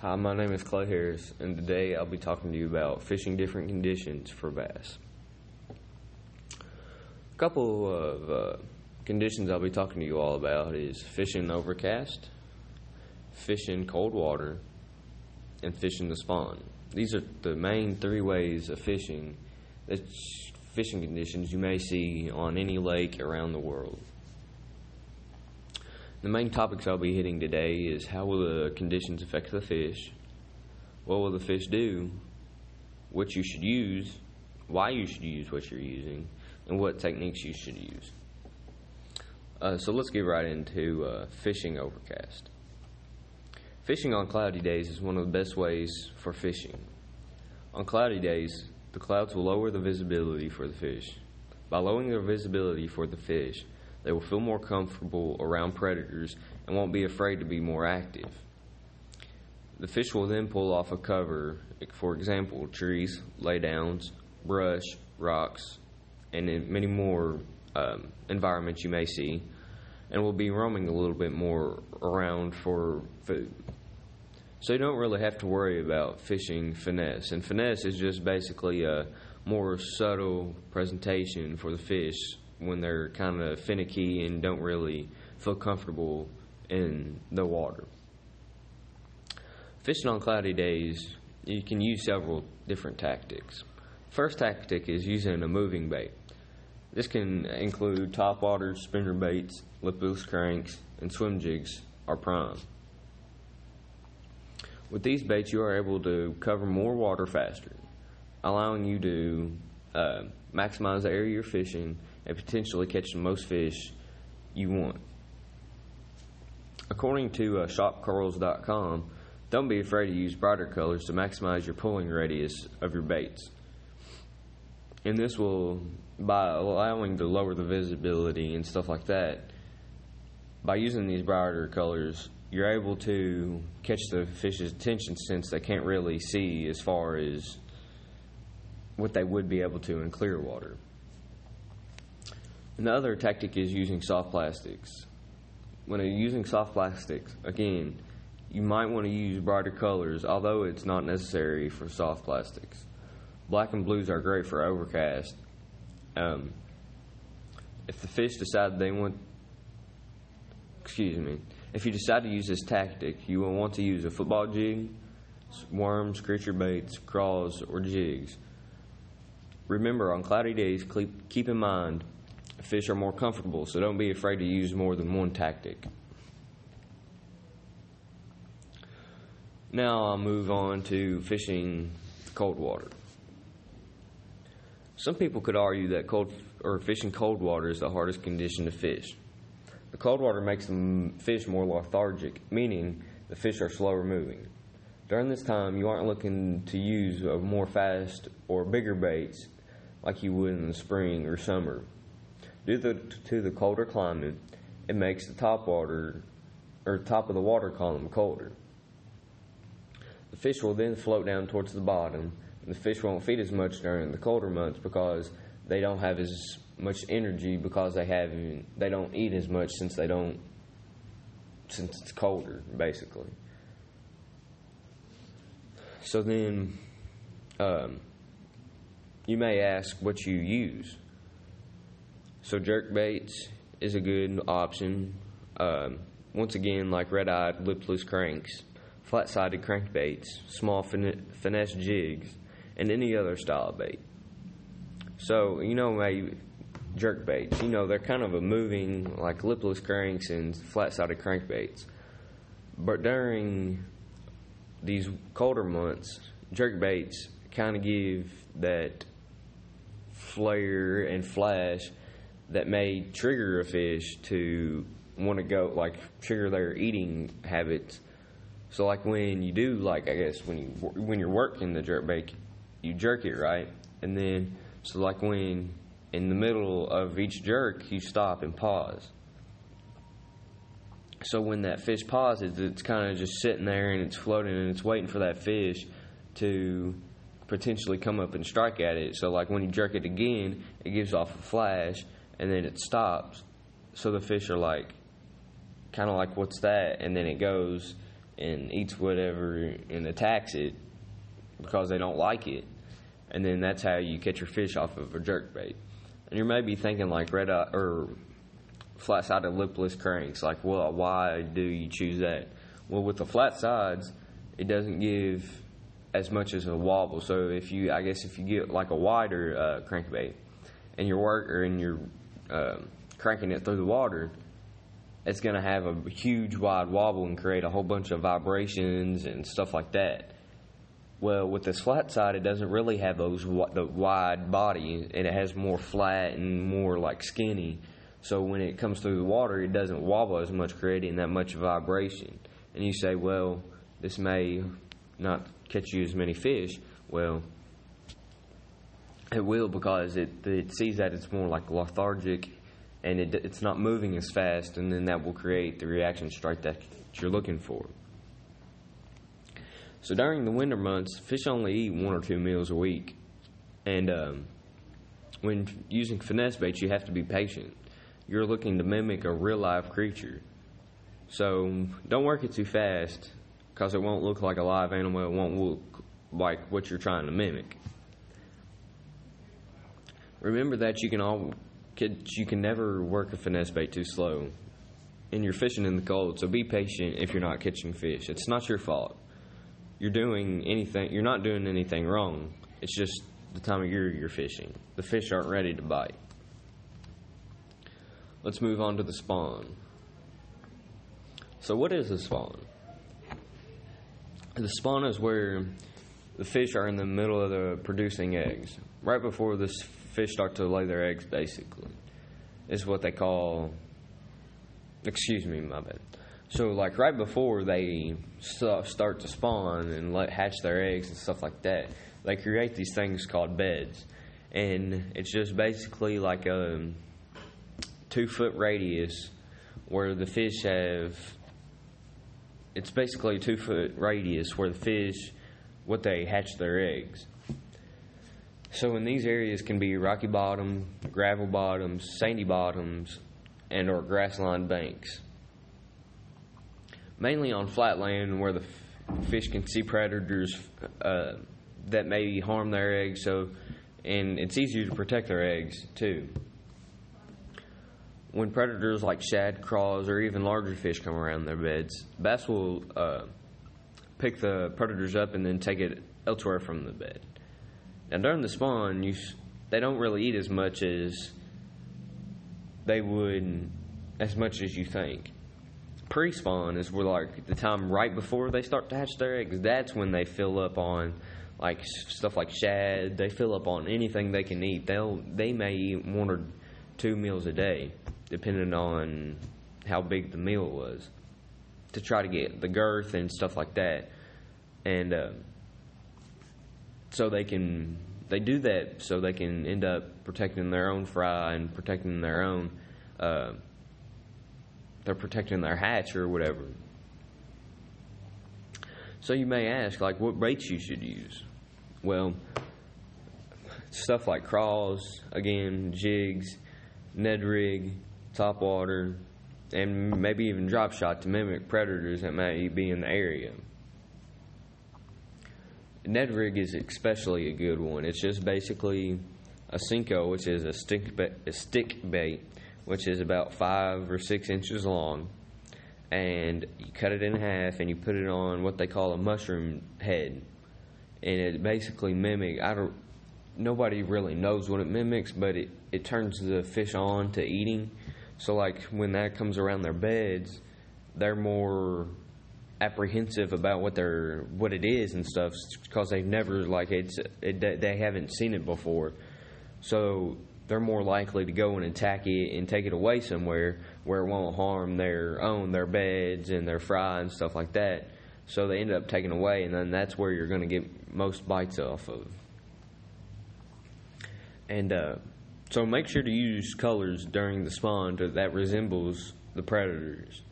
Hi, my name is Clay Harris, and today I'll be talking to you about fishing different conditions for bass. A couple of uh, conditions I'll be talking to you all about is fishing overcast, fishing cold water, and fishing the spawn. These are the main three ways of fishing, that's fishing conditions you may see on any lake around the world. The main topics I'll be hitting today is how will the conditions affect the fish, what will the fish do, what you should use, why you should use what you're using, and what techniques you should use. Uh, so let's get right into uh, fishing overcast. Fishing on cloudy days is one of the best ways for fishing. On cloudy days, the clouds will lower the visibility for the fish. By lowering the visibility for the fish, they will feel more comfortable around predators and won't be afraid to be more active. The fish will then pull off a cover, for example, trees, laydowns, brush, rocks, and many more um, environments you may see, and will be roaming a little bit more around for food. So you don't really have to worry about fishing finesse. And finesse is just basically a more subtle presentation for the fish when they're kind of finicky and don't really feel comfortable in the water. Fishing on cloudy days, you can use several different tactics. First tactic is using a moving bait. This can include topwater, spinner baits, lipless cranks, and swim jigs are prime. With these baits, you are able to cover more water faster, allowing you to uh, maximize the area you're fishing and potentially catch the most fish you want. According to uh, don't be afraid to use brighter colors to maximize your pulling radius of your baits. And this will, by allowing to lower the visibility and stuff like that, by using these brighter colors, you're able to catch the fish's attention since they can't really see as far as what they would be able to in clear water. Another tactic is using soft plastics. When you're using soft plastics, again, you might want to use brighter colors, although it's not necessary for soft plastics. Black and blues are great for overcast. Um, if the fish decide they want, excuse me, if you decide to use this tactic, you will want to use a football jig, worms, creature baits, craws, or jigs. Remember, on cloudy days, keep in mind fish are more comfortable, so don't be afraid to use more than one tactic. Now I'll move on to fishing cold water. Some people could argue that cold or fishing cold water is the hardest condition to fish. The cold water makes the fish more lethargic, meaning the fish are slower moving. During this time, you aren't looking to use more fast or bigger baits like you would in the spring or summer. Due to the colder climate, it makes the top water or top of the water column colder. The fish will then float down towards the bottom, and the fish won't feed as much during the colder months because they don't have as much energy because they have they don't eat as much since they don't since it's colder basically. So then, um, you may ask what you use. So jerk baits is a good option. Um, once again, like red-eyed lipless cranks, flat-sided crankbaits, small finesse jigs, and any other style bait. So you know my jerk baits. You know they're kind of a moving like lipless cranks and flat-sided crankbaits. But during these colder months, jerk baits kind of give that flare and flash that may trigger a fish to want to go like trigger their eating habits. So like when you do like I guess when you when you're working the jerk bait, you jerk it right, and then so like when in the middle of each jerk you stop and pause. So when that fish pauses, it's kind of just sitting there and it's floating and it's waiting for that fish to potentially come up and strike at it. So like when you jerk it again, it gives off a flash and then it stops. So the fish are like, kind of like, what's that? And then it goes and eats whatever and attacks it because they don't like it. And then that's how you catch your fish off of a jerk bait. And you may be thinking like red eye or flat sided lipless cranks, like, well, why do you choose that? Well, with the flat sides, it doesn't give as much as a wobble. So if you, I guess, if you get like a wider uh, crankbait and you're work and you're uh, cranking it through the water, it's going to have a huge wide wobble and create a whole bunch of vibrations and stuff like that. Well, with this flat side, it doesn't really have those the wide body, and it has more flat and more like skinny. So when it comes through the water, it doesn't wobble as much, creating that much vibration. And you say, well, this may not catch you as many fish. Well, it will because it it sees that it's more like lethargic and it, it's not moving as fast, and then that will create the reaction strike that you're looking for. So during the winter months, fish only eat one or two meals a week, and um, when using finesse baits, you have to be patient. You're looking to mimic a real live creature, so don't work it too fast, because it won't look like a live animal. It won't look like what you're trying to mimic. Remember that you can all you can never work a finesse bait too slow. And you're fishing in the cold, so be patient if you're not catching fish. It's not your fault. You're doing anything you're not doing anything wrong. It's just the time of year you're fishing. The fish aren't ready to bite. Let's move on to the spawn. So what is a spawn? The spawn is where the fish are in the middle of the producing eggs. Right before the fish start to lay their eggs, basically, is what they call. Excuse me, my bad. So, like right before they start to spawn and let hatch their eggs and stuff like that, they create these things called beds, and it's just basically like um, a two foot radius where the fish have it's basically a two foot radius where the fish, what they hatch their eggs. So in these areas can be rocky bottom, gravel bottoms, sandy bottoms, and or grassland banks. Mainly on flat land where the f- fish can see predators uh, that may harm their eggs. So, and it's easier to protect their eggs too when predators like shad, craws, or even larger fish come around their beds, bass will uh, pick the predators up and then take it elsewhere from the bed. Now during the spawn, you they don't really eat as much as they would, as much as you think. Pre-spawn is where like the time right before they start to hatch their eggs. That's when they fill up on like stuff like shad. They fill up on anything they can eat. They'll they may eat one or two meals a day depending on how big the meal was, to try to get the girth and stuff like that. And uh, so they can they do that so they can end up protecting their own fry and protecting their own uh, they're protecting their hatch or whatever. So you may ask, like, what baits you should use? Well, stuff like craws, again, jigs, Ned rig, top water, and maybe even drop shot to mimic predators that might be in the area. Ned rig is especially a good one. It's just basically a Senko, which is a stick, a stick bait, which is about five or six inches long, and you cut it in half and you put it on what they call a mushroom head, and it basically mimics, I don't. Nobody really knows what it mimics, but it, it turns the fish on to eating so like when that comes around their beds, they're more apprehensive about what they're what it is and stuff because they've never like it's it, they haven't seen it before. So they're more likely to go and attack it and take it away somewhere where it won't harm their own their beds and their fry and stuff like that. So they end up taking away, and then that's where you're going to get most bites off of. And uh, so make sure to use colors during the spawn that resembles the predators.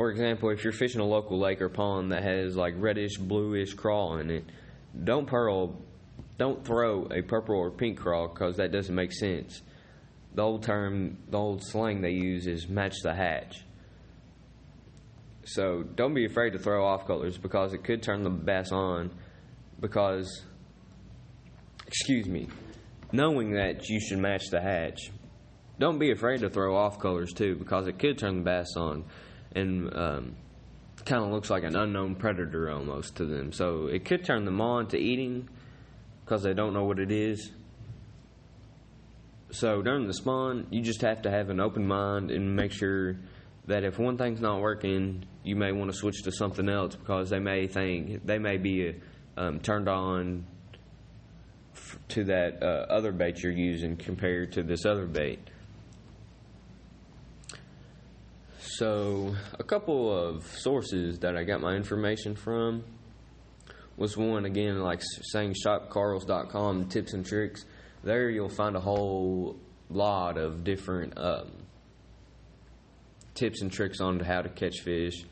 For example, if you're fishing a local lake or pond that has like reddish, bluish craw in it, don't pearl, don't throw a purple or pink craw because that doesn't make sense. The old term, the old slang they use is match the hatch. So don't be afraid to throw off colors because it could turn the bass on. Because, excuse me, knowing that you should match the hatch, don't be afraid to throw off colors too because it could turn the bass on and um, kind of looks like an unknown predator almost to them. So it could turn them on to eating because they don't know what it is. So during the spawn, you just have to have an open mind and make sure that if one thing's not working, you may want to switch to something else because they may think they may be um, turned on f- to that uh, other bait you're using compared to this other bait. So, a couple of sources that I got my information from was one again, like saying shopcarls.com tips and tricks. There you'll find a whole lot of different um, tips and tricks on how to catch fish.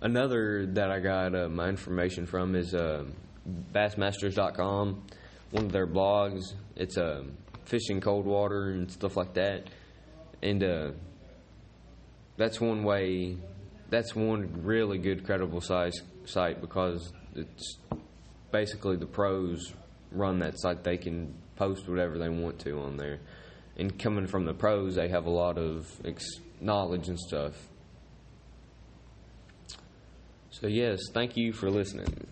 Another that I got uh, my information from is uh, bassmasters.com, one of their blogs. It's uh, fishing cold water and stuff like that. And uh, that's one way, that's one really good, credible size site because it's basically the pros run that site. They can post whatever they want to on there. And coming from the pros, they have a lot of ex- knowledge and stuff. So, yes, thank you for listening.